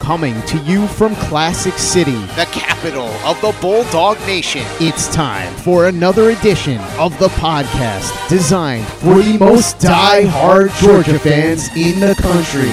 Coming to you from Classic City, the capital of the Bulldog Nation. It's time for another edition of the podcast designed for the most die-hard Georgia fans in the country.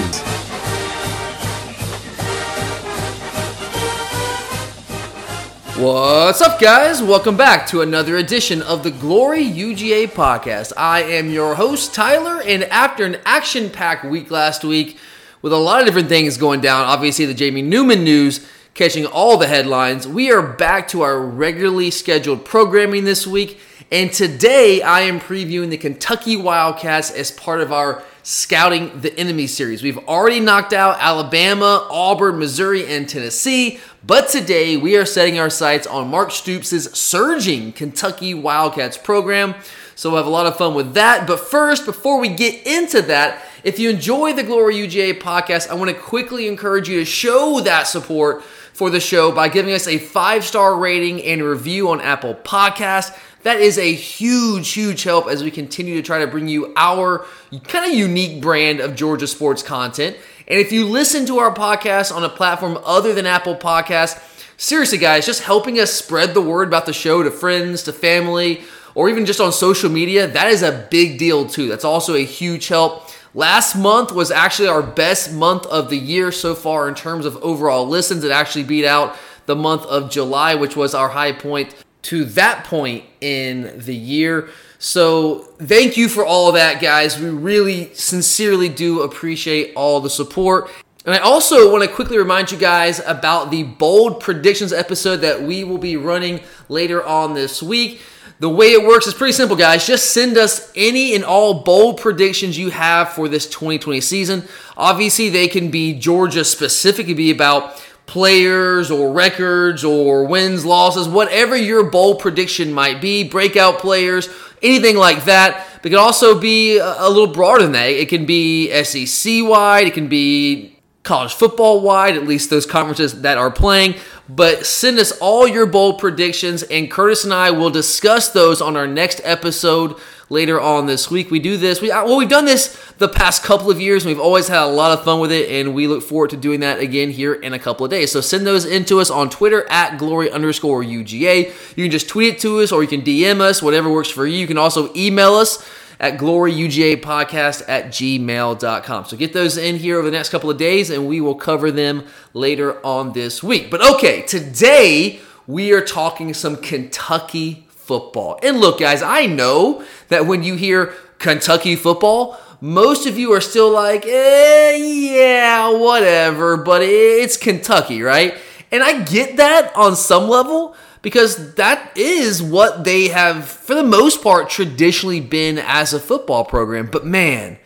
What's up, guys? Welcome back to another edition of the Glory UGA podcast. I am your host, Tyler, and after an action packed week last week with a lot of different things going down, obviously the Jamie Newman news catching all the headlines, we are back to our regularly scheduled programming this week. And today I am previewing the Kentucky Wildcats as part of our Scouting the Enemy series. We've already knocked out Alabama, Auburn, Missouri, and Tennessee, but today we are setting our sights on Mark Stoops' surging Kentucky Wildcats program. So we'll have a lot of fun with that. But first, before we get into that, if you enjoy the Glory UGA podcast, I want to quickly encourage you to show that support for the show by giving us a five star rating and review on Apple Podcasts. That is a huge, huge help as we continue to try to bring you our kind of unique brand of Georgia sports content. And if you listen to our podcast on a platform other than Apple Podcasts, seriously, guys, just helping us spread the word about the show to friends, to family, or even just on social media, that is a big deal too. That's also a huge help. Last month was actually our best month of the year so far in terms of overall listens. It actually beat out the month of July, which was our high point to that point in the year. So, thank you for all of that, guys. We really sincerely do appreciate all the support. And I also want to quickly remind you guys about the bold predictions episode that we will be running later on this week. The way it works is pretty simple, guys. Just send us any and all bold predictions you have for this 2020 season. Obviously, they can be Georgia specific, it could be about players or records or wins, losses, whatever your bold prediction might be, breakout players, anything like that. But it can also be a little broader than that. It can be SEC wide, it can be college football wide, at least those conferences that are playing. But send us all your bold predictions, and Curtis and I will discuss those on our next episode later on this week. We do this. We uh, well, we've done this the past couple of years. And we've always had a lot of fun with it, and we look forward to doing that again here in a couple of days. So send those into us on Twitter at glory underscore UGA. You can just tweet it to us, or you can DM us, whatever works for you. You can also email us at gloryugapodcast at gmail.com. So get those in here over the next couple of days, and we will cover them later on this week. But okay, today we are talking some Kentucky football. And look, guys, I know that when you hear Kentucky football, most of you are still like, eh, yeah, whatever, but it's Kentucky, right? And I get that on some level because that is what they have, for the most part, traditionally been as a football program. But man,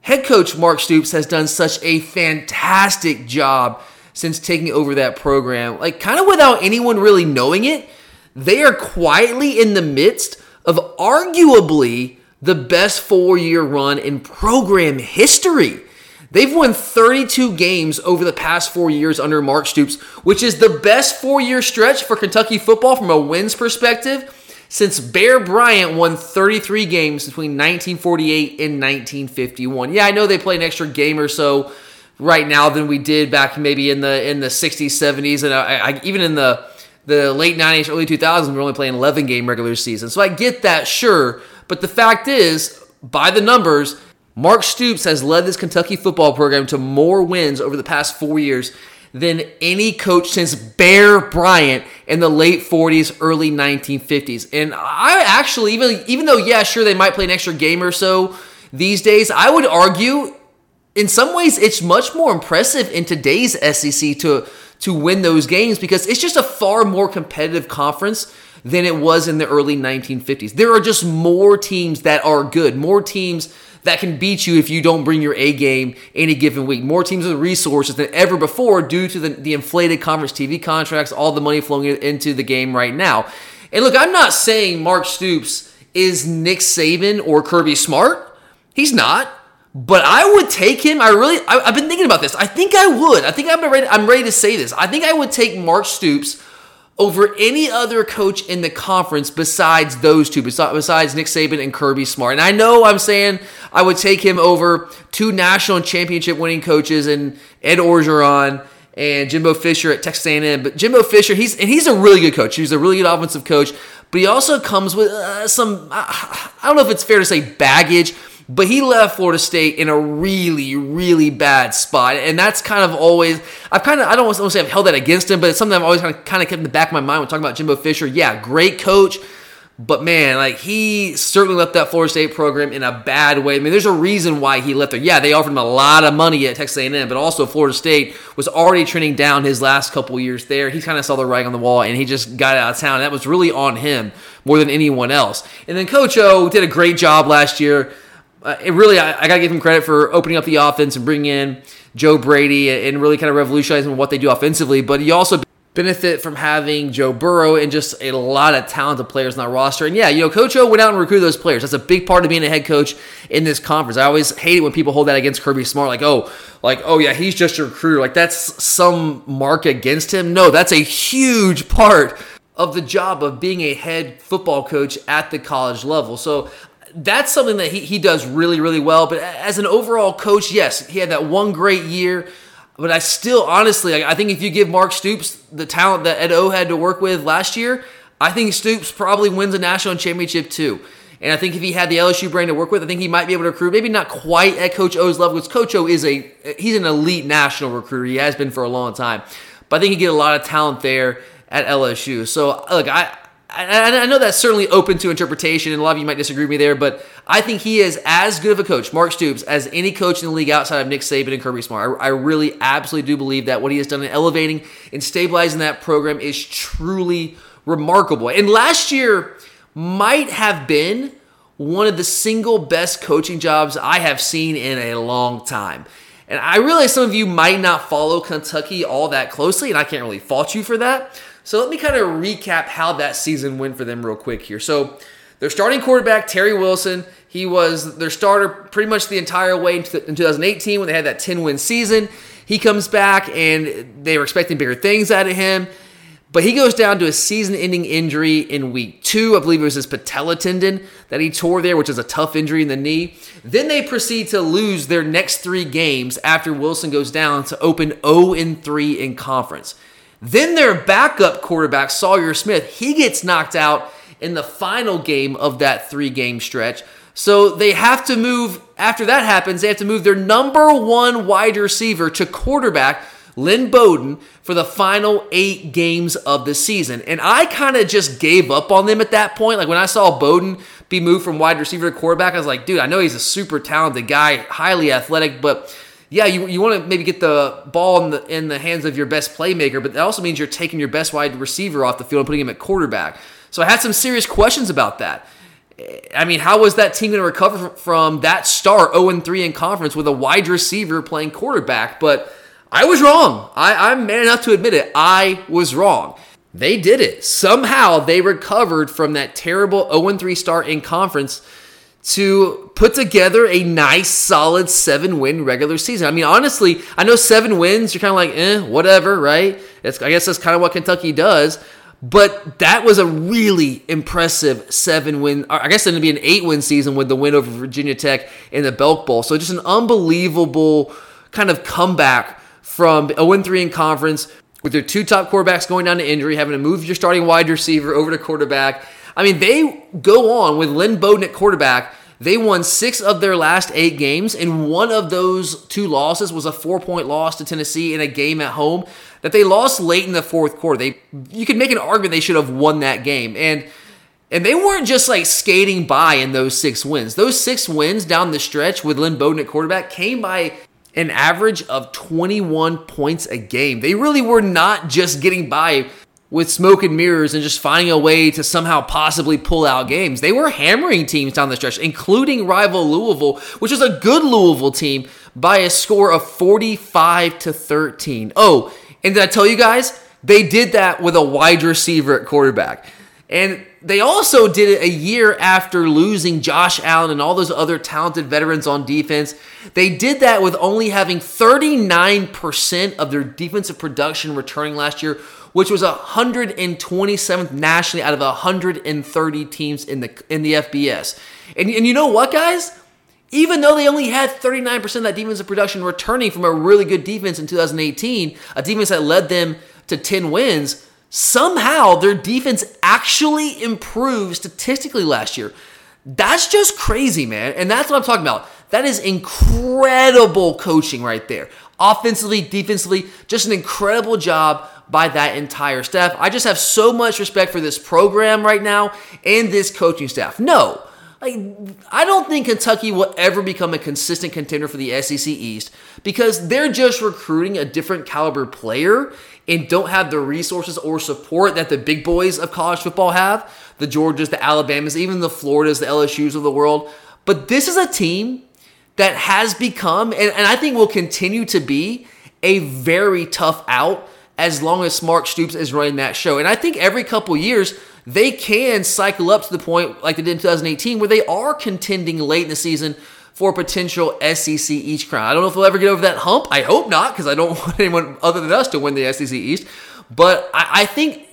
head coach Mark Stoops has done such a fantastic job since taking over that program, like kind of without anyone really knowing it they are quietly in the midst of arguably the best four year run in program history. They've won 32 games over the past four years under Mark Stoops, which is the best four year stretch for Kentucky football from a wins perspective since Bear Bryant won 33 games between 1948 and 1951. Yeah, I know they play an extra game or so right now than we did back maybe in the in the 60s, 70s, and I, I, even in the the late 90s, early 2000s, we're only playing 11 game regular season. So I get that, sure. But the fact is, by the numbers, Mark Stoops has led this Kentucky football program to more wins over the past four years than any coach since Bear Bryant in the late 40s, early 1950s. And I actually, even even though yeah, sure they might play an extra game or so these days, I would argue in some ways it's much more impressive in today's SEC to to win those games because it's just a far more competitive conference than it was in the early 1950s. There are just more teams that are good, more teams that can beat you if you don't bring your A game any given week. More teams with resources than ever before due to the, the inflated conference TV contracts, all the money flowing into the game right now. And look, I'm not saying Mark Stoops is Nick Saban or Kirby Smart. He's not. But I would take him. I really, I, have been thinking about this. I think I would. I think I'm ready. I'm ready to say this. I think I would take Mark Stoops over any other coach in the conference besides those two, besides Nick Saban and Kirby Smart. And I know I'm saying I would take him over two national championship winning coaches and Ed Orgeron and Jimbo Fisher at Texas A&M. But Jimbo Fisher, he's and he's a really good coach. He's a really good offensive coach, but he also comes with uh, some. I don't know if it's fair to say baggage but he left Florida State in a really, really bad spot, and that's kind of always I've kind of I don't want to say I've held that against him, but it's something I've always kind of kind of kept in the back of my mind when talking about Jimbo Fisher. Yeah, great coach, but man, like he certainly left that Florida State program in a bad way. I mean, there's a reason why he left there. Yeah, they offered him a lot of money at Texas A&M, but also Florida State was already trending down his last couple years there. He kind of saw the writing on the wall, and he just got out of town. That was really on him more than anyone else. And then Coach O did a great job last year uh, it really, I, I got to give him credit for opening up the offense and bringing in Joe Brady and really kind of revolutionizing what they do offensively. But he also benefit from having Joe Burrow and just a lot of talented players on that roster. And yeah, you know, Coach O went out and recruited those players. That's a big part of being a head coach in this conference. I always hate it when people hold that against Kirby Smart, like, oh, like, oh yeah, he's just a recruiter. Like that's some mark against him. No, that's a huge part of the job of being a head football coach at the college level. So that's something that he, he does really, really well. But as an overall coach, yes, he had that one great year. But I still, honestly, I think if you give Mark Stoops the talent that Ed O had to work with last year, I think Stoops probably wins a national championship too. And I think if he had the LSU brain to work with, I think he might be able to recruit. Maybe not quite at Coach O's level, because Coach O is a he's an elite national recruiter. He has been for a long time. But I think he get a lot of talent there at LSU. So look, I I, know that's certainly open to interpretation, and a lot of you might disagree with me there, but I think he is as good of a coach, Mark Stoops, as any coach in the league outside of Nick Saban and Kirby Smart. I, I really absolutely do believe that what he has done in elevating and stabilizing that program is truly remarkable. And last year might have been one of the single best coaching jobs I have seen in a long time. And I realize some of you might not follow Kentucky all that closely, and I can't really fault you for that. So let me kind of recap how that season went for them real quick here. So their starting quarterback, Terry Wilson, he was their starter pretty much the entire way in 2018 when they had that 10 win season. He comes back and they were expecting bigger things out of him. But he goes down to a season ending injury in week two. I believe it was his patella tendon that he tore there, which is a tough injury in the knee. Then they proceed to lose their next three games after Wilson goes down to open 0 3 in conference. Then their backup quarterback, Sawyer Smith, he gets knocked out in the final game of that three game stretch. So they have to move, after that happens, they have to move their number one wide receiver to quarterback, Lynn Bowden, for the final eight games of the season. And I kind of just gave up on them at that point. Like when I saw Bowden be moved from wide receiver to quarterback, I was like, dude, I know he's a super talented guy, highly athletic, but yeah, you, you want to maybe get the ball in the in the hands of your best playmaker, but that also means you're taking your best wide receiver off the field and putting him at quarterback. So I had some serious questions about that. I mean, how was that team going to recover from that start 0 3 in conference with a wide receiver playing quarterback? But I was wrong. I, I'm man enough to admit it. I was wrong. They did it. Somehow they recovered from that terrible 0 3 start in conference to put together a nice, solid seven win regular season. I mean, honestly, I know seven wins, you're kind of like, eh, whatever, right? It's, I guess that's kind of what Kentucky does. But that was a really impressive seven win. I guess to be an eight win season with the win over Virginia Tech in the Belk Bowl. So just an unbelievable kind of comeback from a win 3 in conference with your two top quarterbacks going down to injury, having to move your starting wide receiver over to quarterback I mean, they go on with Lynn Bowden at quarterback. They won six of their last eight games, and one of those two losses was a four point loss to Tennessee in a game at home. that they lost late in the fourth quarter. They you could make an argument they should have won that game. And and they weren't just like skating by in those six wins. Those six wins down the stretch with Lynn Bowden at quarterback came by an average of 21 points a game. They really were not just getting by with smoke and mirrors and just finding a way to somehow possibly pull out games. They were hammering teams down the stretch, including rival Louisville, which is a good Louisville team, by a score of 45 to 13. Oh, and did I tell you guys? They did that with a wide receiver at quarterback. And they also did it a year after losing Josh Allen and all those other talented veterans on defense. They did that with only having 39% of their defensive production returning last year, which was 127th nationally out of 130 teams in the in the FBS. And, and you know what, guys? Even though they only had 39% of that defensive production returning from a really good defense in 2018, a defense that led them to 10 wins, somehow their defense actually improved statistically last year. That's just crazy, man. And that's what I'm talking about. That is incredible coaching right there. Offensively, defensively, just an incredible job by that entire staff. I just have so much respect for this program right now and this coaching staff. No, like, I don't think Kentucky will ever become a consistent contender for the SEC East because they're just recruiting a different caliber player and don't have the resources or support that the big boys of college football have the Georgias, the Alabamas, even the Floridas, the LSUs of the world. But this is a team that has become, and, and I think will continue to be, a very tough out as long as Mark Stoops is running that show. And I think every couple years, they can cycle up to the point like they did in 2018 where they are contending late in the season for potential SEC East crown. I don't know if they'll ever get over that hump. I hope not because I don't want anyone other than us to win the SEC East. But I, I think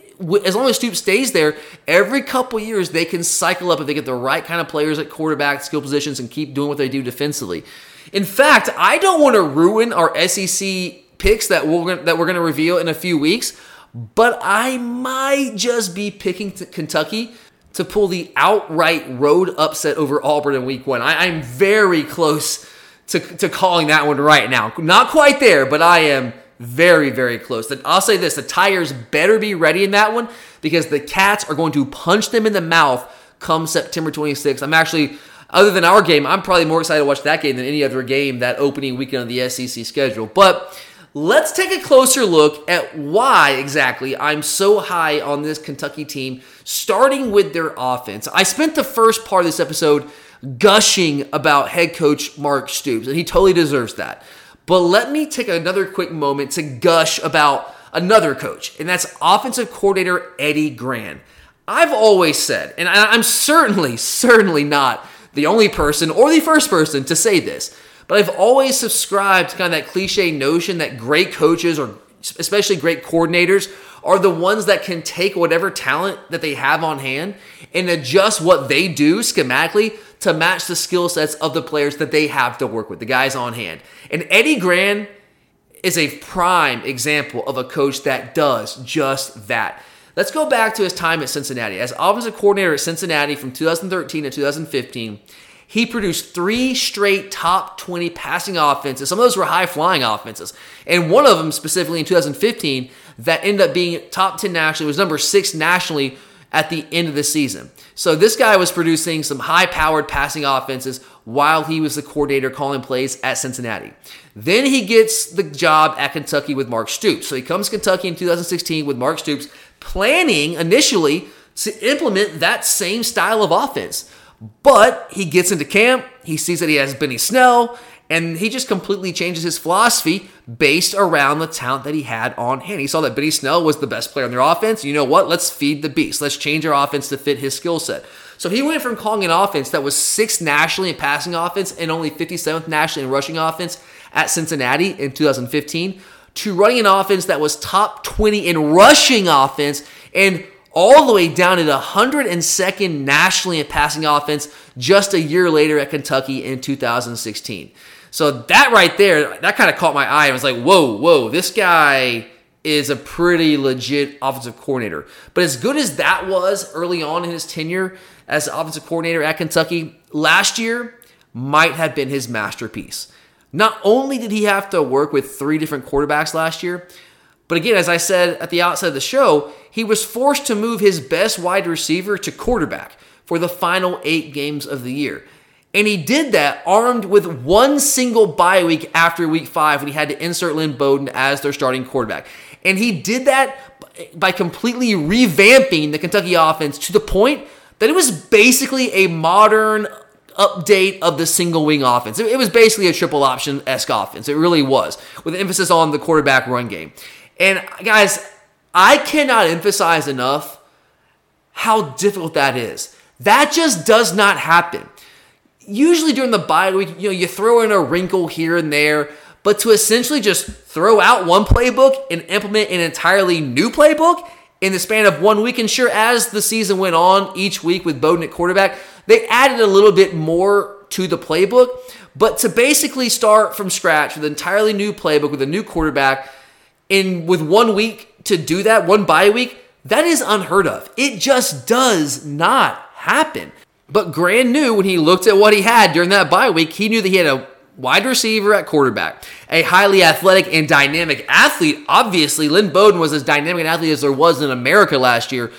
as long as Stoops stays there, every couple years they can cycle up if they get the right kind of players at quarterback, skill positions, and keep doing what they do defensively. In fact, I don't want to ruin our SEC picks that we're gonna, that we're going to reveal in a few weeks but I might just be picking Kentucky to pull the outright road upset over Auburn in week one. I, am very close to, to calling that one right now. Not quite there, but I am very, very close. I'll say this the Tigers better be ready in that one because the Cats are going to punch them in the mouth come September 26th. I'm actually, other than our game, I'm probably more excited to watch that game than any other game that opening weekend of the SEC schedule. But Let's take a closer look at why exactly I'm so high on this Kentucky team, starting with their offense. I spent the first part of this episode gushing about head coach Mark Stoops, and he totally deserves that. But let me take another quick moment to gush about another coach, and that's offensive coordinator Eddie Gran. I've always said, and I'm certainly, certainly not the only person or the first person to say this, but I've always subscribed to kind of that cliche notion that great coaches or especially great coordinators are the ones that can take whatever talent that they have on hand and adjust what they do schematically to match the skill sets of the players that they have to work with, the guys on hand. And Eddie Gran is a prime example of a coach that does just that. Let's go back to his time at Cincinnati. As offensive coordinator at Cincinnati from 2013 to 2015, he produced three straight top 20 passing offenses. Some of those were high flying offenses. And one of them, specifically in 2015, that ended up being top 10 nationally, was number six nationally at the end of the season. So this guy was producing some high powered passing offenses while he was the coordinator calling plays at Cincinnati. Then he gets the job at Kentucky with Mark Stoops. So he comes to Kentucky in 2016 with Mark Stoops, planning initially to implement that same style of offense. But he gets into camp, he sees that he has Benny Snell, and he just completely changes his philosophy based around the talent that he had on hand. He saw that Benny Snell was the best player on their offense. You know what? Let's feed the beast. Let's change our offense to fit his skill set. So he went from calling an offense that was sixth nationally in passing offense and only 57th nationally in rushing offense at Cincinnati in 2015 to running an offense that was top 20 in rushing offense and all the way down to the 102nd nationally in passing offense just a year later at Kentucky in 2016. So that right there, that kind of caught my eye. I was like, whoa, whoa, this guy is a pretty legit offensive coordinator. But as good as that was early on in his tenure as offensive coordinator at Kentucky, last year might have been his masterpiece. Not only did he have to work with three different quarterbacks last year, But again, as I said at the outset of the show, he was forced to move his best wide receiver to quarterback for the final eight games of the year. And he did that armed with one single bye week after week five when he had to insert Lynn Bowden as their starting quarterback. And he did that by completely revamping the Kentucky offense to the point that it was basically a modern update of the single wing offense. It was basically a triple option esque offense. It really was, with emphasis on the quarterback run game. And guys, I cannot emphasize enough how difficult that is. That just does not happen. Usually during the bye week, you know, you throw in a wrinkle here and there, but to essentially just throw out one playbook and implement an entirely new playbook in the span of one week. And sure, as the season went on each week with Bowden at quarterback, they added a little bit more to the playbook. But to basically start from scratch with an entirely new playbook with a new quarterback, in with one week to do that, one bye week, that is unheard of. It just does not happen. But Gran knew when he looked at what he had during that bye week, he knew that he had a wide receiver at quarterback, a highly athletic and dynamic athlete. Obviously, Lynn Bowden was as dynamic an athlete as there was in America last year,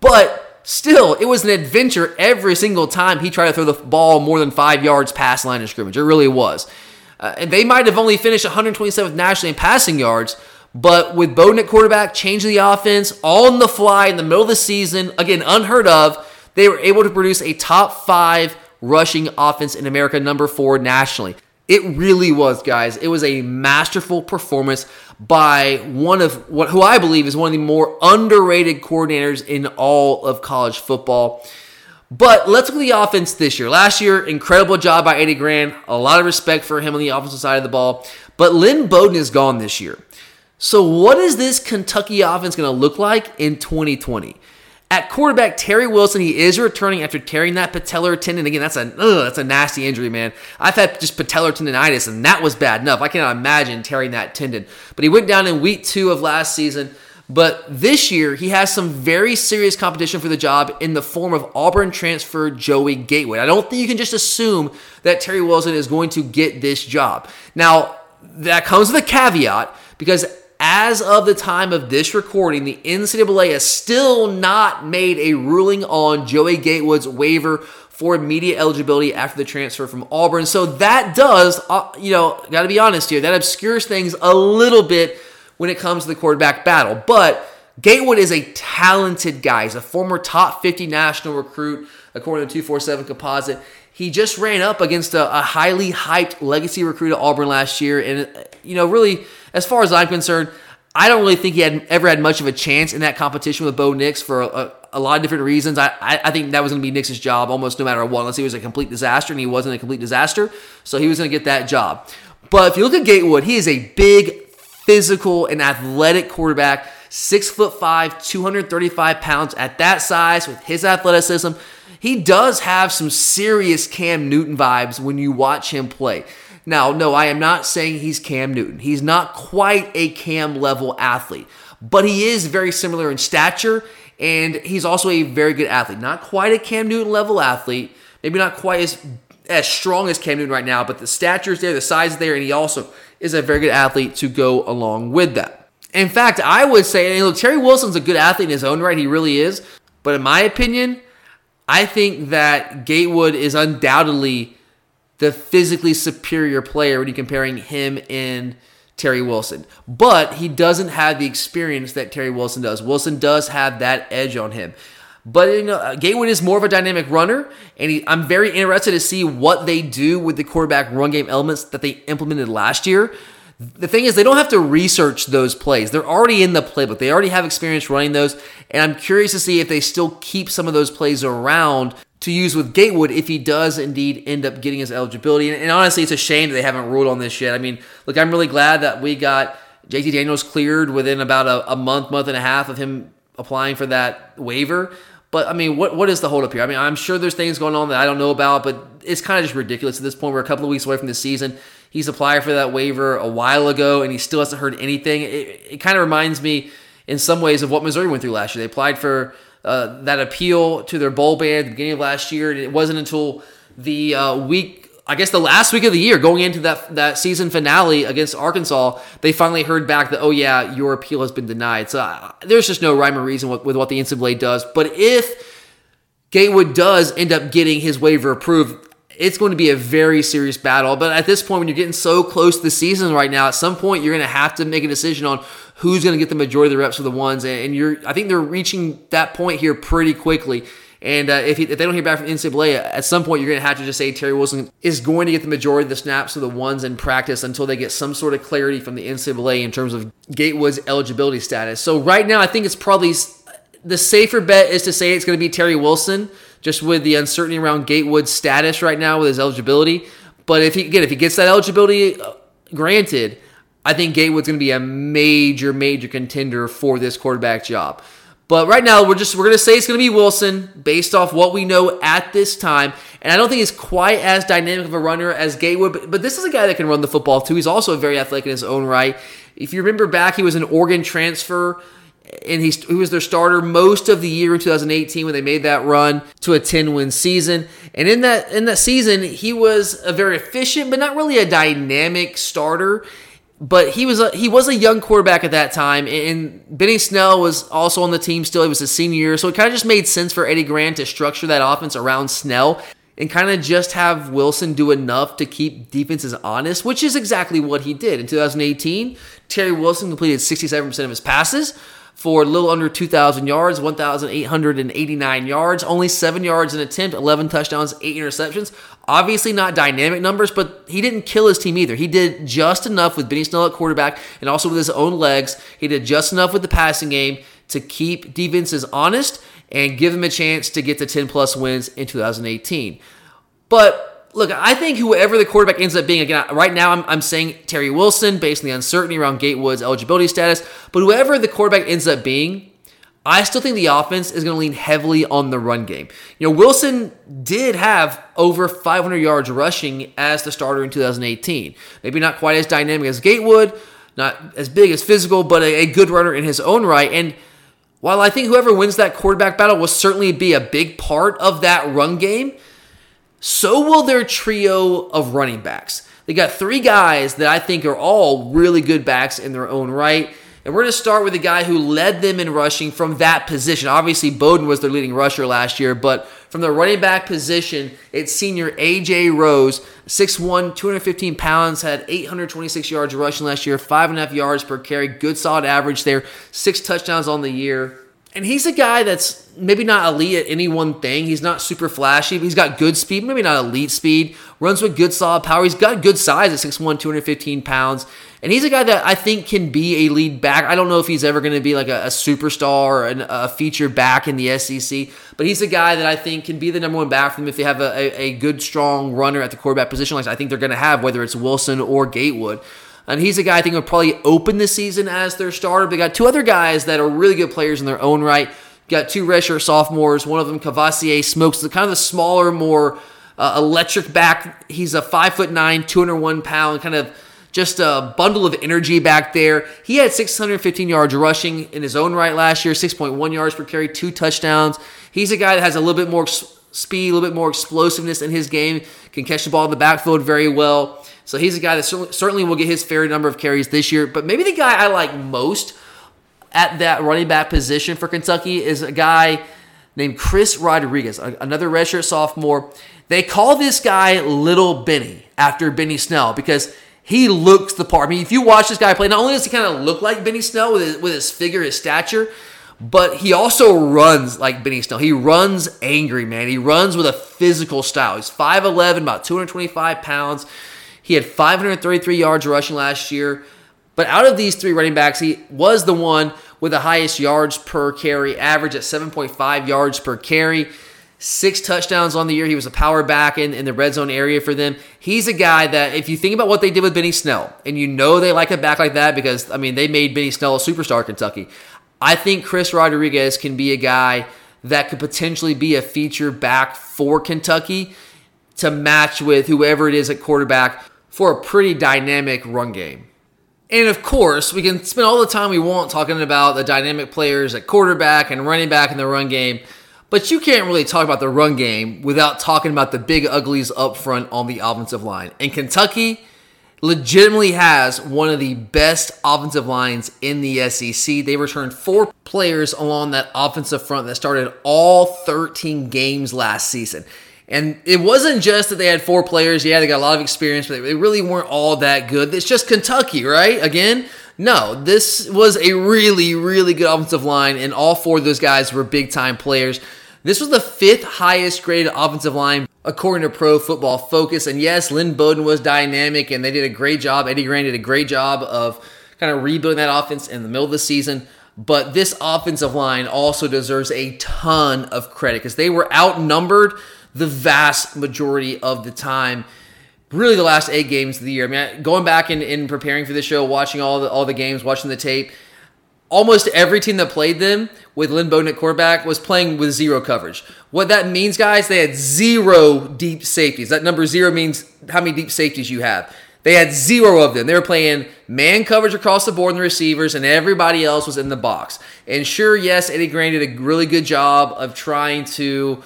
but still, it was an adventure every single time he tried to throw the ball more than five yards past line of scrimmage. It really was. Uh, and they might have only finished 127th nationally in passing yards, but with Bowden at quarterback, changing the offense on the fly in the middle of the season, again, unheard of, they were able to produce a top five rushing offense in America, number four nationally. It really was, guys. It was a masterful performance by one of what who I believe is one of the more underrated coordinators in all of college football. But let's look at the offense this year. Last year, incredible job by Eddie Gran. A lot of respect for him on the offensive side of the ball. But Lynn Bowden is gone this year. So, what is this Kentucky offense going to look like in 2020? At quarterback, Terry Wilson, he is returning after tearing that patellar tendon. Again, that's a ugh, that's a nasty injury, man. I've had just patellar tendonitis, and that was bad enough. I cannot imagine tearing that tendon. But he went down in week two of last season. But this year, he has some very serious competition for the job in the form of Auburn transfer Joey Gatewood. I don't think you can just assume that Terry Wilson is going to get this job. Now, that comes with a caveat because as of the time of this recording, the NCAA has still not made a ruling on Joey Gatewood's waiver for immediate eligibility after the transfer from Auburn. So that does, uh, you know, got to be honest here, that obscures things a little bit when it comes to the quarterback battle. But Gatewood is a talented guy. He's a former top 50 national recruit, according to 247 Composite. He just ran up against a, a highly hyped legacy recruit at Auburn last year. And, uh, you know, really, as far as I'm concerned, I don't really think he had ever had much of a chance in that competition with Bo Nix for a, a lot of different reasons. I, I, I think that was going to be Nix's job almost no matter what, unless he was a complete disaster, and he wasn't a complete disaster. So he was going to get that job. But if you look at Gatewood, he is a big, physical, and athletic quarterback. Six foot five, 235 pounds at that size with his athleticism. He does have some serious Cam Newton vibes when you watch him play. Now, no, I am not saying he's Cam Newton. He's not quite a Cam level athlete, but he is very similar in stature, and he's also a very good athlete. Not quite a Cam Newton level athlete, maybe not quite as as strong as Cam Newton right now, but the stature is there, the size is there, and he also is a very good athlete to go along with that. In fact, I would say, and look, Terry Wilson's a good athlete in his own right, he really is. But in my opinion, I think that Gatewood is undoubtedly the physically superior player when you're comparing him and Terry Wilson. But he doesn't have the experience that Terry Wilson does. Wilson does have that edge on him. But you know, Gatewood is more of a dynamic runner, and he, I'm very interested to see what they do with the quarterback run game elements that they implemented last year. The thing is, they don't have to research those plays. They're already in the playbook. They already have experience running those, and I'm curious to see if they still keep some of those plays around to use with Gatewood if he does indeed end up getting his eligibility. And, and, honestly, it's a shame that they haven't ruled on this yet. I mean, look, I'm really glad that we got JT Daniels cleared within about a, a month, month and a half of him applying for that waiver. But I mean, what what is the holdup here? I mean, I'm sure there's things going on that I don't know about, but it's kind of just ridiculous at this point. We're a couple of weeks away from the season. He's applied for that waiver a while ago, and he still hasn't heard anything. It, it kind of reminds me, in some ways, of what Missouri went through last year. They applied for uh, that appeal to their bowl ban at the beginning of last year. And it wasn't until the uh, week I guess the last week of the year, going into that that season finale against Arkansas, they finally heard back that oh yeah, your appeal has been denied. So uh, there's just no rhyme or reason with, with what the NCAA does. But if Gatewood does end up getting his waiver approved, it's going to be a very serious battle. But at this point, when you're getting so close to the season right now, at some point you're going to have to make a decision on who's going to get the majority of the reps for the ones. And you're, I think they're reaching that point here pretty quickly. And uh, if, he, if they don't hear back from NCAA, at some point you're going to have to just say Terry Wilson is going to get the majority of the snaps of the ones in practice until they get some sort of clarity from the NCAA in terms of Gatewood's eligibility status. So right now, I think it's probably the safer bet is to say it's going to be Terry Wilson, just with the uncertainty around Gatewood's status right now with his eligibility. But if he again, if he gets that eligibility uh, granted, I think Gatewood's going to be a major, major contender for this quarterback job. But right now, we're just we're gonna say it's gonna be Wilson based off what we know at this time. And I don't think he's quite as dynamic of a runner as Gatewood, but, but this is a guy that can run the football too. He's also a very athletic in his own right. If you remember back, he was an Oregon transfer and he's, he was their starter most of the year in 2018 when they made that run to a 10 win season. And in that in that season, he was a very efficient, but not really a dynamic starter but he was a he was a young quarterback at that time, and Benny Snell was also on the team still. He was a senior year, so it kind of just made sense for Eddie Gran to structure that offense around Snell and kind of just have Wilson do enough to keep defenses honest, which is exactly what he did in 2018. Terry Wilson completed 67% of his passes for a little under 2,000 yards, 1,889 yards, only seven yards an attempt, 11 touchdowns, eight interceptions. Obviously, not dynamic numbers, but he didn't kill his team either. He did just enough with Benny Snell at quarterback and also with his own legs. He did just enough with the passing game to keep defenses honest and give them a chance to get to 10 plus wins in 2018. But look, I think whoever the quarterback ends up being, again, right now I'm, I'm saying Terry Wilson based on the uncertainty around Gatewood's eligibility status, but whoever the quarterback ends up being, I still think the offense is going to lean heavily on the run game. You know, Wilson did have over 500 yards rushing as the starter in 2018. Maybe not quite as dynamic as Gatewood, not as big as physical, but a, a good runner in his own right. And while I think whoever wins that quarterback battle will certainly be a big part of that run game, so will their trio of running backs. They got three guys that I think are all really good backs in their own right. And we're going to start with the guy who led them in rushing from that position. Obviously, Bowden was their leading rusher last year, but from the running back position, it's senior A.J. Rose, 6'1, 215 pounds, had 826 yards rushing last year, 5.5 yards per carry. Good solid average there, six touchdowns on the year. And he's a guy that's maybe not elite at any one thing. He's not super flashy. but He's got good speed, maybe not elite speed. Runs with good solid power. He's got good size at 6'1, 215 pounds. And he's a guy that I think can be a lead back. I don't know if he's ever going to be like a, a superstar or an, a feature back in the SEC, but he's a guy that I think can be the number one back for them if they have a, a, a good, strong runner at the quarterback position, like I think they're going to have, whether it's Wilson or Gatewood. And he's a guy I think will probably open the season as their starter. They got two other guys that are really good players in their own right. got two redshirt sophomores. One of them, Kavosiey Smokes, the kind of the smaller, more uh, electric back. He's a five foot nine, 201 pound, kind of just a bundle of energy back there. He had 615 yards rushing in his own right last year, 6.1 yards per carry, two touchdowns. He's a guy that has a little bit more speed, a little bit more explosiveness in his game, can catch the ball in the backfield very well. So he's a guy that certainly will get his fair number of carries this year. But maybe the guy I like most at that running back position for Kentucky is a guy named Chris Rodriguez, another redshirt sophomore. They call this guy Little Benny after Benny Snell because he looks the part. I mean, if you watch this guy play, not only does he kind of look like Benny Snell with his, with his figure, his stature, but he also runs like Benny Snell. He runs angry, man. He runs with a physical style. He's 5'11, about 225 pounds. He had 533 yards rushing last year. But out of these three running backs, he was the one with the highest yards per carry, average at 7.5 yards per carry. Six touchdowns on the year. He was a power back in, in the red zone area for them. He's a guy that, if you think about what they did with Benny Snell, and you know they like a back like that because, I mean, they made Benny Snell a superstar Kentucky. I think Chris Rodriguez can be a guy that could potentially be a feature back for Kentucky to match with whoever it is at quarterback for a pretty dynamic run game. And of course, we can spend all the time we want talking about the dynamic players at quarterback and running back in the run game. But you can't really talk about the run game without talking about the big uglies up front on the offensive line. And Kentucky legitimately has one of the best offensive lines in the SEC. They returned four players along that offensive front that started all 13 games last season. And it wasn't just that they had four players. Yeah, they got a lot of experience, but they really weren't all that good. It's just Kentucky, right? Again, no, this was a really, really good offensive line, and all four of those guys were big time players. This was the fifth highest graded offensive line according to Pro Football Focus. And yes, Lynn Bowden was dynamic and they did a great job. Eddie Gran did a great job of kind of rebuilding that offense in the middle of the season. But this offensive line also deserves a ton of credit because they were outnumbered the vast majority of the time. Really, the last eight games of the year. I mean, going back and in preparing for the show, watching all the all the games, watching the tape, almost every team that played them with Lynn Bowden at quarterback was playing with zero coverage. What that means, guys, they had zero deep safeties. That number zero means how many deep safeties you have. They had zero of them. They were playing man coverage across the board in the receivers, and everybody else was in the box. And sure, yes, Eddie Gran did a really good job of trying to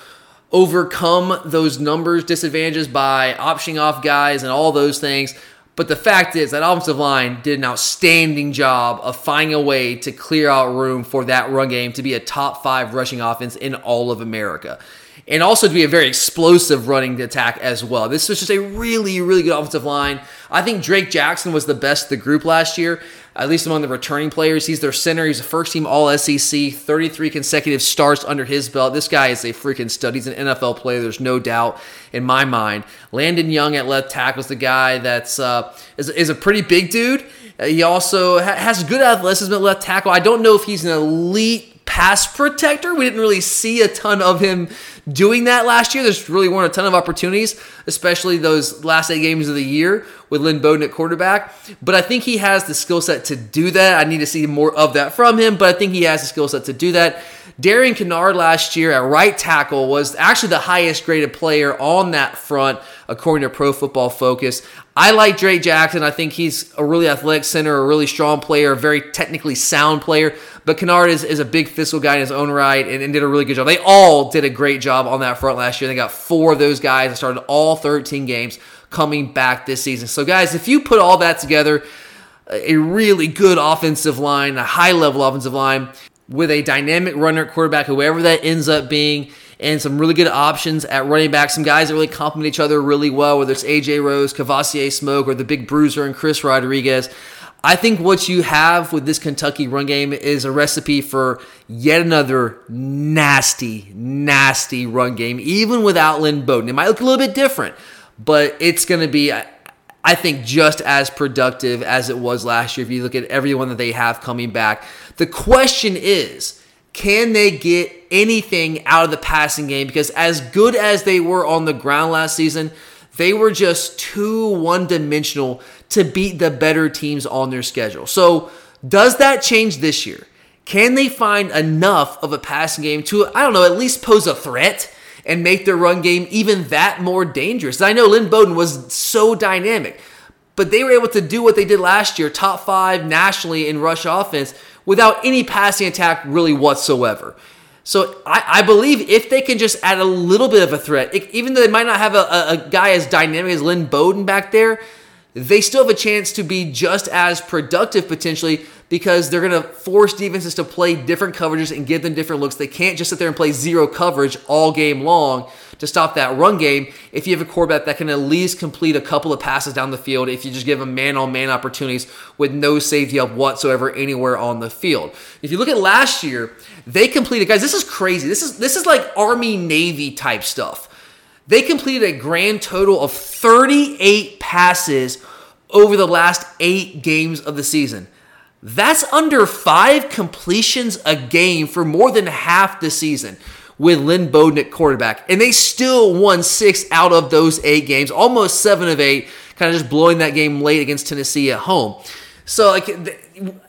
overcome those numbers disadvantages by optioning off guys and all those things. But the fact is that offensive line did an outstanding job of finding a way to clear out room for that run game to be a top five rushing offense in all of America. And also to be a very explosive running attack as well. This was just a really, really good offensive line. I think Drake Jackson was the best of the group last year at least among the returning players. He's their center. He's a first team All SEC, 33 consecutive starts under his belt. This guy is a freaking stud. He's an NFL player. There's no doubt in my mind. Landon Young at left tackle is the guy that's uh, is, is a pretty big dude. He also ha- has good athleticism at left tackle. I don't know if he's an elite pass protector. We didn't really see a ton of him doing that last year. There's really weren't a ton of opportunities, especially those last eight games of the year with Lynn Bowden at quarterback. But I think he has the skill set to do that. I need to see more of that from him, but I think he has the skill set to do that. Darian Kinnard last year at right tackle was actually the highest graded player on that front, according to Pro Football Focus. I like Drake Jackson. I think he's a really athletic center, a really strong player, a very technically sound player. But Kinnard is, is a big physical guy in his own right and, and did a really good job. They all did a great job on that front last year. They got four of those guys that started all 13 games coming back this season. So, guys, if you put all that together, a really good offensive line, a high level offensive line, with a dynamic runner quarterback, whoever that ends up being, and some really good options at running back. Some guys that really complement each other really well, whether it's AJ Rose, Kavosiey Smoke, or the big bruiser and Chris Rodriguez. I think what you have with this Kentucky run game is a recipe for yet another nasty, nasty run game, even without Lynn Bowden. It might look a little bit different, but it's going to be, I think, just as productive as it was last year if you look at everyone that they have coming back. The question is, can they get anything out of the passing game? Because as good as they were on the ground last season, they were just too one dimensional to beat the better teams on their schedule. So, does that change this year? Can they find enough of a passing game to, I don't know, at least pose a threat and make their run game even that more dangerous? I know Lynn Bowden was so dynamic, but they were able to do what they did last year, top five nationally in rush offense, without any passing attack really whatsoever. So I, I, believe if they can just add a little bit of a threat, it, even though they might not have a, a, a, guy as dynamic as Lynn Bowden back there, they still have a chance to be just as productive potentially because they're going to force defenses to play different coverages and give them different looks. They can't just sit there and play zero coverage all game long to stop that run game if you have a quarterback that can at least complete a couple of passes down the field if you just give them man on man opportunities with no safety up whatsoever anywhere on the field. If you look at last year, they completed guys, this is crazy. This is this is like Army Navy type stuff. They completed a grand total of 38 passes over the last 8 games of the season. That's under 5 completions a game for more than half the season with Lynn Bowden at quarterback. And they still won six out of those eight games, almost seven of eight, kind of just blowing that game late against Tennessee at home. So, like,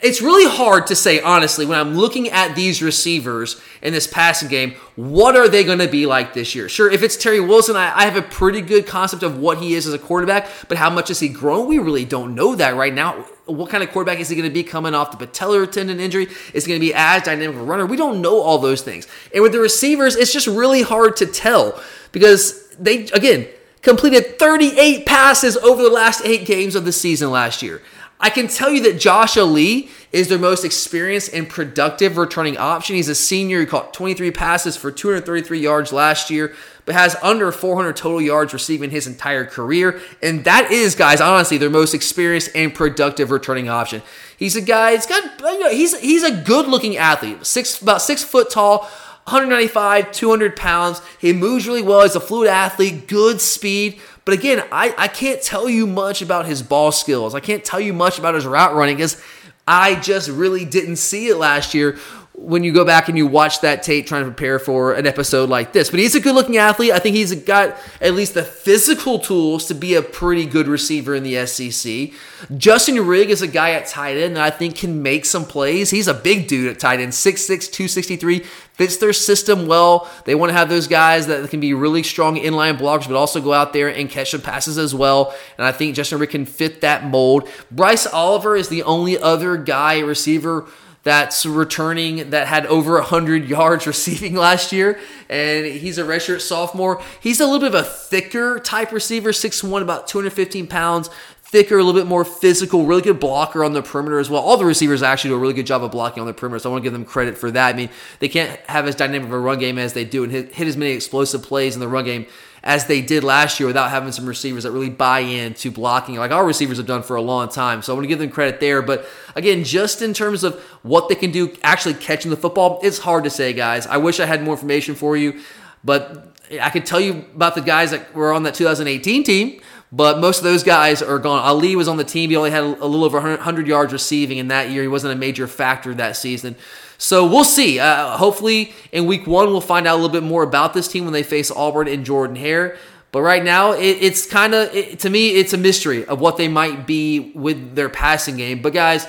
it's really hard to say honestly when I'm looking at these receivers in this passing game, what are they going to be like this year? Sure, if it's Terry Wilson, I, I, have a pretty good concept of what he is as a quarterback, but how much has he grown? We really don't know that right now. What kind of quarterback is he going to be coming off the patellar tendon injury? Is he going to be as dynamic a runner? We don't know all those things. And with the receivers, it's just really hard to tell because they, again, completed 38 passes over the last eight games of the season last year. I can tell you that Josh Ali is their most experienced and productive returning option. He's a senior. He caught 23 passes for 233 yards last year, but has under 400 total yards receiving his entire career. And that is, guys, honestly, their most experienced and productive returning option. He's a guy. He's got. You know, he's he's a good-looking athlete. Six about six foot tall. 195, 200 pounds. He moves really well. He's a fluid athlete, good speed. But again, I, I can't tell you much about his ball skills. I can't tell you much about his route running because I just really didn't see it last year when you go back and you watch that tape trying to prepare for an episode like this. But he's a good looking athlete. I think he's got at least the physical tools to be a pretty good receiver in the SEC. Justin Rigg is a guy at tight end that I think can make some plays. He's a big dude at tight end, 6'6, 263, fits their system well. They want to have those guys that can be really strong inline blockers, but also go out there and catch some passes as well. And I think Justin Rigg can fit that mold. Bryce Oliver is the only other guy, receiver that's returning that had over 100 yards receiving last year, and he's a redshirt sophomore. He's a little bit of a thicker type receiver, 6'1, about 215 pounds, thicker, a little bit more physical, really good blocker on the perimeter as well. All the receivers actually do a really good job of blocking on the perimeter, so I want to give them credit for that. I mean, they can't have as dynamic of a run game as they do and hit, hit as many explosive plays in the run game as they did last year without having some receivers that really buy into blocking like our receivers have done for a long time. So I want to give them credit there. But again, just in terms of what they can do actually catching the football, it's hard to say, guys. I wish I had more information for you, but I could tell you about the guys that were on that 2018 team. But most of those guys are gone. Ali was on the team. He only had a little over 100 yards receiving in that year. He wasn't a major factor that season. So we'll see. Uh, hopefully, in week one, we'll find out a little bit more about this team when they face Auburn and Jordan Hare. But right now, it, it's kind of, it, to me, it's a mystery of what they might be with their passing game. But guys,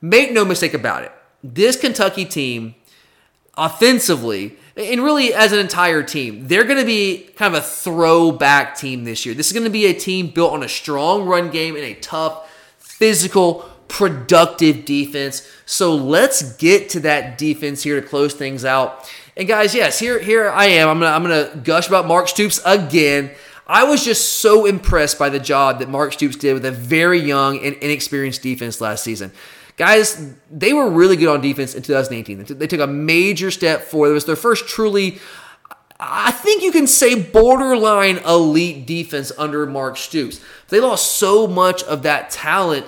make no mistake about it. This Kentucky team, offensively, and really as an entire team, they're going to be kind of a throwback team this year. This is going to be a team built on a strong run game and a tough, physical, productive defense. So let's get to that defense here to close things out. And guys, yes, here here I am. I'm gonna I'm gonna gush about Mark Stoops again. I was just so impressed by the job that Mark Stoops did with a very young and inexperienced defense last season. Guys, they were really good on defense in 2018. They took a major step forward. It was their first truly, I think you can say, borderline elite defense under Mark Stoops. They lost so much of that talent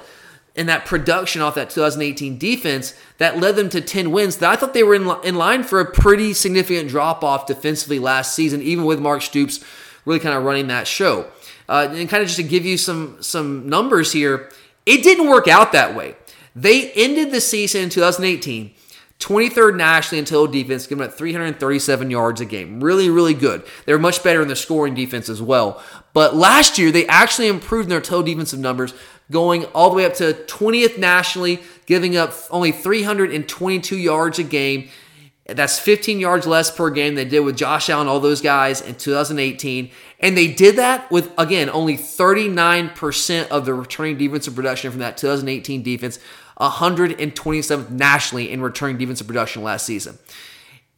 and that production off that 2018 defense that led them to 10 wins that I thought they were in, in line for a pretty significant drop off defensively last season, even with Mark Stoops really kind of running that show. Uh, and kind of just to give you some some numbers here, it didn't work out that way. They ended the season in 2018 23rd nationally in total defense, giving up 337 yards a game. Really, really good. They're much better in the scoring defense as well. But last year, they actually improved their total defensive numbers, going all the way up to 20th nationally, giving up only 322 yards a game. That's 15 yards less per game they did with Josh Allen, all those guys in 2018. And they did that with, again, only 39% of the returning defensive production from that 2018 defense, 127th nationally in returning defensive production last season.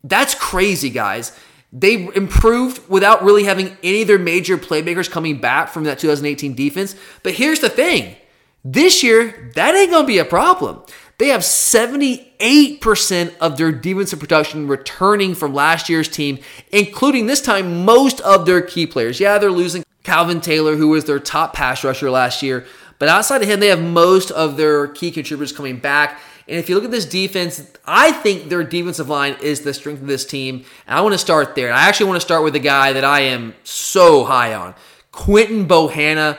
That's crazy, guys. They improved without really having any of their major playmakers coming back from that 2018 defense. But here's the thing this year, that ain't going to be a problem. They have 78% of their defensive production returning from last year's team, including this time most of their key players. Yeah, they're losing Calvin Taylor, who was their top pass rusher last year, but outside of him, they have most of their key contributors coming back. And if you look at this defense, I think their defensive line is the strength of this team. And I want to start there. And I actually want to start with a guy that I am so high on. Quinton Bohanna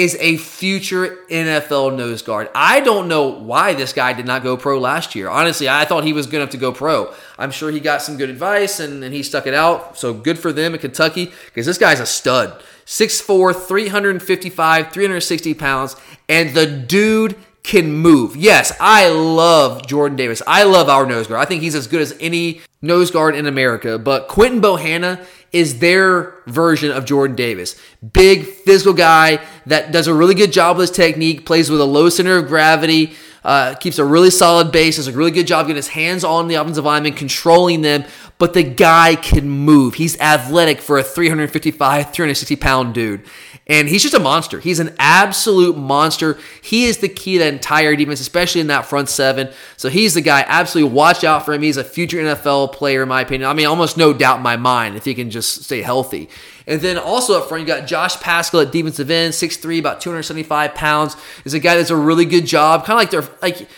is a future NFL nose guard. I don't know why this guy did not go pro last year. Honestly, I thought he was good enough to go pro. I'm sure he got some good advice and, and he stuck it out. So good for them in Kentucky because this guy's a stud. 6'4, 355, 360 pounds. And the dude can move. Yes, I love Jordan Davis. I love our nose guard. I think he's as good as any nose guard in America. But Quinton Bohanna is their version of Jordan Davis. Big physical guy that does a really good job with his technique, plays with a low center of gravity, uh, keeps a really solid base, does a really good job getting his hands on the offensive lineman, controlling them. But the guy can move. He's athletic for a 355, 360 pound dude. And he's just a monster. He's an absolute monster. He is the key to that entire defense, especially in that front seven. So he's the guy. Absolutely watch out for him. He's a future NFL player, in my opinion. I mean, almost no doubt in my mind if he can just stay healthy. And then also up front, you got Josh Paschal at defensive end, 6'3, about 275 pounds. Is a guy that's a really good job. Kind of like they're like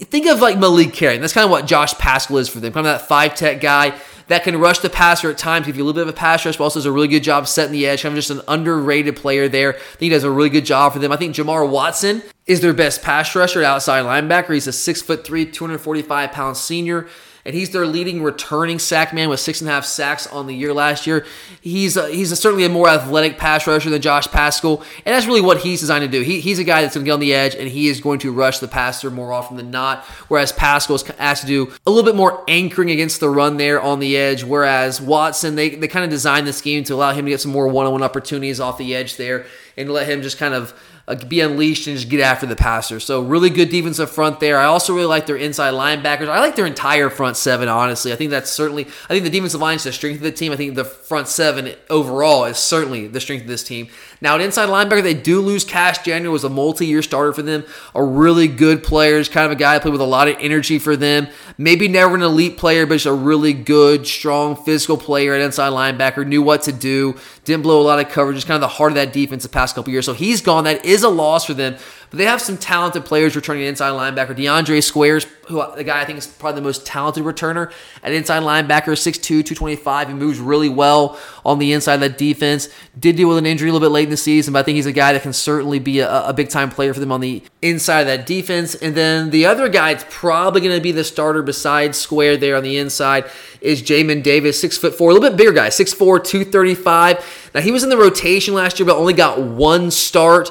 think of like Malik Carey. That's kind of what Josh Paschal is for them. Kind of that five tech guy that can rush the passer at times, give you a little bit of a pass rush, but also does a really good job setting the edge. Kind of just an underrated player there. I think he does a really good job for them. I think Jamar Watson is their best pass rusher, outside linebacker. He's a six foot three, 245 pound senior and he's their leading returning sack man with six and a half sacks on the year last year. He's a, he's a, certainly a more athletic pass rusher than Josh Paschal, and that's really what he's designed to do. He, he's a guy that's going to get on the edge, and he is going to rush the passer more often than not. Whereas Paschal is asked to do a little bit more anchoring against the run there on the edge. Whereas Watson, they they kind of designed the scheme to allow him to get some more one-on-one opportunities off the edge there, and let him just kind of uh, be unleashed and just get after the passer. So really good defensive front there. I also really like their inside linebackers. I like their entire front seven. Honestly, I think that's certainly. I think the defensive line is the strength of the team. I think the front seven overall is certainly the strength of this team. Now, an inside linebacker, they do lose Kash Daniel was a multi-year starter for them. A really good player, is kind of a guy that played with a lot of energy for them. Maybe never an elite player, but just a really good, strong, physical player at inside linebacker. Knew what to do. Didn't blow a lot of coverage. Just kind of the heart of that defense the past couple years. So he's gone. That is a loss for them. But they have some talented players returning inside linebacker. DeAndre Squares, who uh, the guy I think is probably the most talented returner at inside linebacker, 6'2", 225. He moves really well on the inside of that defense. Did deal with an injury a little bit late in the season, but I think he's a guy that can certainly be a, a big time player for them on the inside of that defense. And then the other guy that's probably going to be the starter besides Square there on the inside is Jamin Davis, six foot four, a little bit bigger guy, 6'4", 235. Now he was in the rotation last year, but only got one start.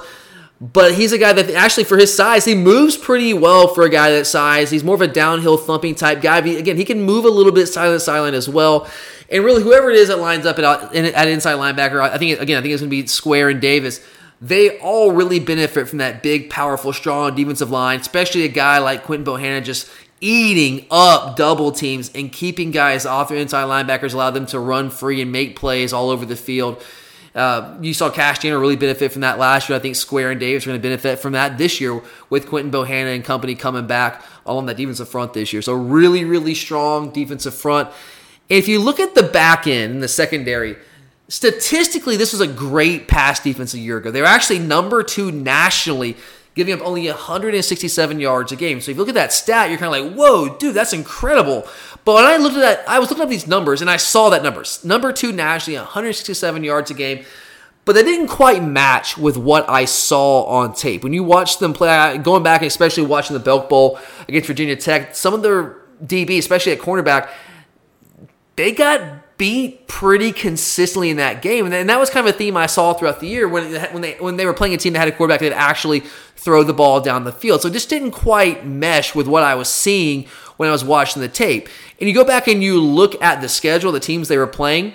But he's a guy that actually, for his size, he moves pretty well for a guy that size. He's more of a downhill thumping type guy. But again, he can move a little bit side to sideline as well. And really, whoever it is that lines up at, at inside linebacker, I think again, I think it's going to be Square and Davis. They all really benefit from that big, powerful, strong defensive line, especially a guy like Quinton Bohanna just eating up double teams and keeping guys off their inside linebackers, allow them to run free and make plays all over the field. Uh, you saw Kash Daniel really benefit from that last year. I think Square and Davis are going to benefit from that this year with Quinton Bohanna and company coming back along that defensive front this year. So really, really strong defensive front. If you look at the back end, the secondary, statistically, this was a great pass defense a year ago. They were actually number two nationally giving up only 167 yards a game. So if you look at that stat, you're kind of like, whoa, dude, that's incredible. But when I looked at that, I was looking at these numbers and I saw that numbers. Number two nationally, 167 yards a game. But they didn't quite match with what I saw on tape. When you watch them play, going back and especially watching the Belk Bowl against Virginia Tech, some of their DB, especially at cornerback, they got beat pretty consistently in that game, and that was kind of a theme I saw throughout the year when when they when they were playing a team that had a quarterback that actually throw the ball down the field. So it just didn't quite mesh with what I was seeing when I was watching the tape. And you go back and you look at the schedule, the teams they were playing.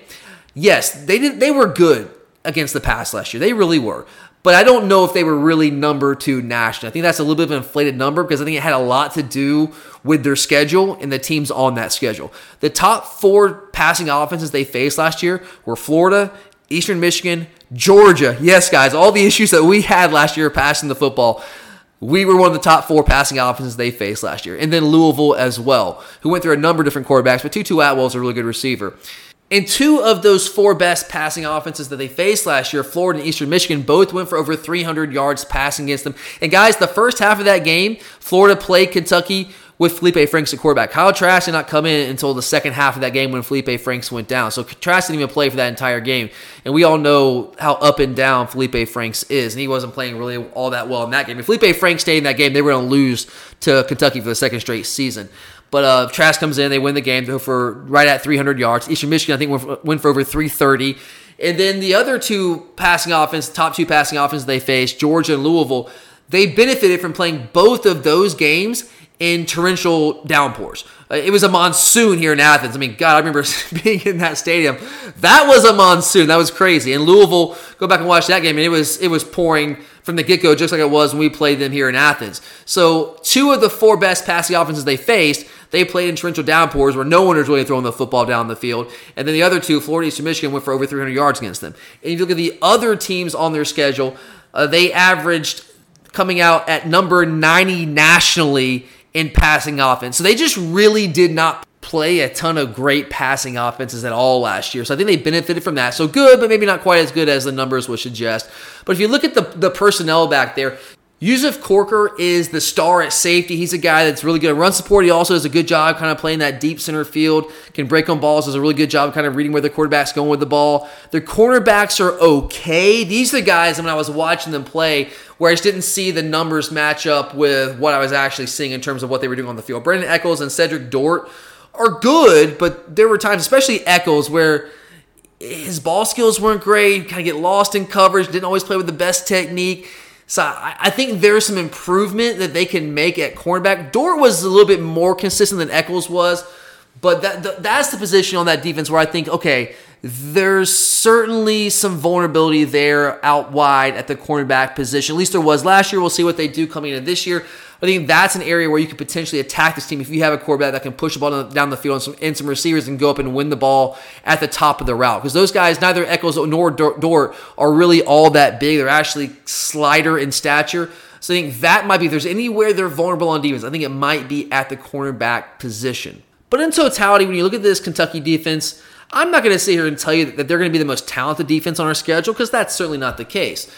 Yes, they did. They were good against the pass last year. They really were but I don't know if they were really number two nationally. I think that's a little bit of an inflated number because I think it had a lot to do with their schedule and the teams on that schedule. The top four passing offenses they faced last year were Florida, Eastern Michigan, Georgia. Yes, guys, all the issues that we had last year passing the football. We were one of the top four passing offenses they faced last year. And then Louisville as well, who went through a number of different quarterbacks, but Tutu Atwell is a really good receiver. And two of those four best passing offenses that they faced last year, Florida and Eastern Michigan, both went for over 300 yards passing against them. And guys, the first half of that game, Florida played Kentucky with Felipe Franks at quarterback. Kyle Trask did not come in until the second half of that game when Felipe Franks went down. So Trask didn't even play for that entire game. And we all know how up and down Felipe Franks is. And he wasn't playing really all that well in that game. If Felipe Franks stayed in that game, they were going to lose to Kentucky for the second straight season. But uh, Trask comes in, they win the game, for right at 300 yards. Eastern Michigan, I think, went for, went for over 330. And then the other two passing offense, top two passing offenses they faced, Georgia and Louisville, they benefited from playing both of those games in torrential downpours. It was a monsoon here in Athens. I mean, God, I remember being in that stadium. That was a monsoon. That was crazy. In Louisville, go back and watch that game, and it was it was pouring from the get go, just like it was when we played them here in Athens. So, two of the four best passing offenses they faced, they played in torrential downpours where no one was really throwing the football down the field. And then the other two, Florida Eastern Michigan, went for over 300 yards against them. And if you look at the other teams on their schedule, uh, they averaged coming out at number 90 nationally in passing offense. So they just really did not play a ton of great passing offenses at all last year. So I think they benefited from that. So good, but maybe not quite as good as the numbers would suggest. But if you look at the, the personnel back there, Yusuf Corker is the star at safety. He's a guy that's really good at run support. He also does a good job kind of playing that deep center field, can break on balls, does a really good job kind of reading where the quarterback's going with the ball. Their cornerbacks are okay. These are the guys, when I was watching them play, where I just didn't see the numbers match up with what I was actually seeing in terms of what they were doing on the field. Brandon Echols and Cedric Dort are good, but there were times, especially Echols, where his ball skills weren't great, kind of get lost in coverage, didn't always play with the best technique. So I, think there's some improvement that they can make at cornerback. Dort was a little bit more consistent than Echols was, but that that's the position on that defense where I think, okay, there's certainly some vulnerability there out wide at the cornerback position. At least there was last year. We'll see what they do coming into this year. I think that's an area where you could potentially attack this team if you have a quarterback that can push the ball down the field and some, and some receivers and go up and win the ball at the top of the route. Because those guys, neither Echols nor Dort, are really all that big. They're actually slider in stature. So I think that might be, if there's anywhere they're vulnerable on defense, I think it might be at the cornerback position. But in totality, when you look at this Kentucky defense, I'm not going to sit here and tell you that they're going to be the most talented defense on our schedule because that's certainly not the case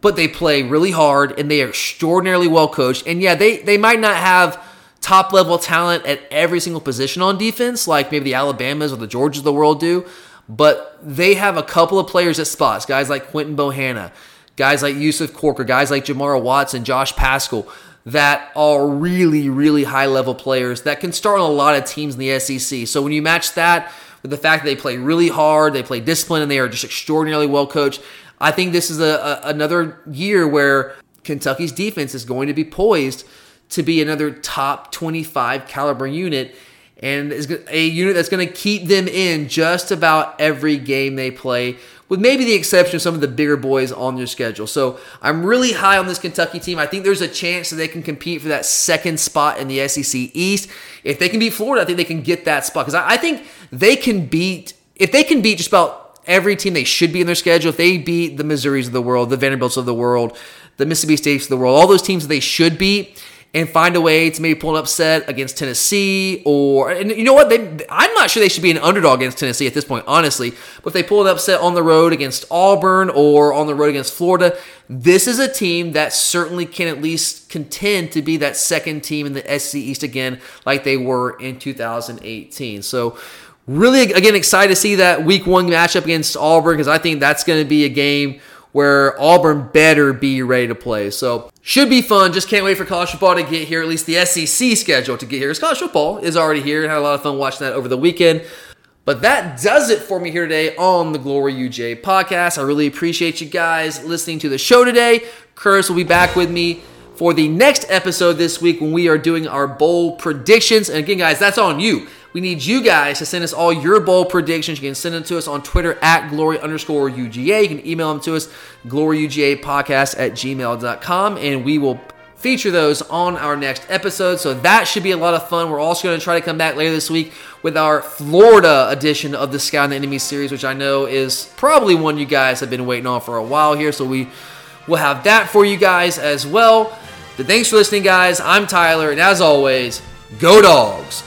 but they play really hard and they are extraordinarily well coached. And yeah, they, they might not have top level talent at every single position on defense, like maybe the Alabamas or the Georgias of the world do, but they have a couple of players at spots, guys like Quinton Bohanna, guys like Yusuf Corker, guys like Jamar Watson, Josh Paschal, that are really, really high level players that can start on a lot of teams in the SEC. So when you match that with the fact that they play really hard, they play disciplined, and they are just extraordinarily well coached, I think this is a, a, another year where Kentucky's defense is going to be poised to be another top 25 caliber unit and is a unit that's going to keep them in just about every game they play with maybe the exception of some of the bigger boys on their schedule. So I'm really high on this Kentucky team. I think there's a chance that they can compete for that second spot in the SEC East. If they can beat Florida, I think they can get that spot because I, I think they can beat if they can beat just about every team they should be in their schedule. If they beat the Missouris of the world, the Vanderbilts of the world, the Mississippi States of the world, all those teams that they should beat, and find a way to maybe pull an upset against Tennessee or and you know what? They I'm not sure they should be an underdog against Tennessee at this point honestly. But if they pull an upset on the road against Auburn or on the road against Florida this is a team that certainly can at least contend to be that second team in the SEC East again like they were in 2018 so Really, again, excited to see that week one matchup against Auburn because I think that's going to be a game where Auburn better be ready to play. So should be fun. Just can't wait for college football to get here, at least the SEC schedule to get here. Because college football is already here and had a lot of fun watching that over the weekend. But that does it for me here today on the Glory UGA podcast. I really appreciate you guys listening to the show today. Curtis will be back with me for the next episode this week when we are doing our bowl predictions. And again, guys, that's on you. We need you guys to send us all your bowl predictions. You can send them to us on Twitter at glory underscore UGA. You can email them to us, gloryugapodcast at gmail.com, and we will feature those on our next episode. So that should be a lot of fun. We're also going to try to come back later this week with our Florida edition of the Sky and the Enemy series, which I know is probably one you guys have been waiting on for a while here. So we will have that for you guys as well. But thanks for listening, guys. I'm Tyler, and as always, go dogs.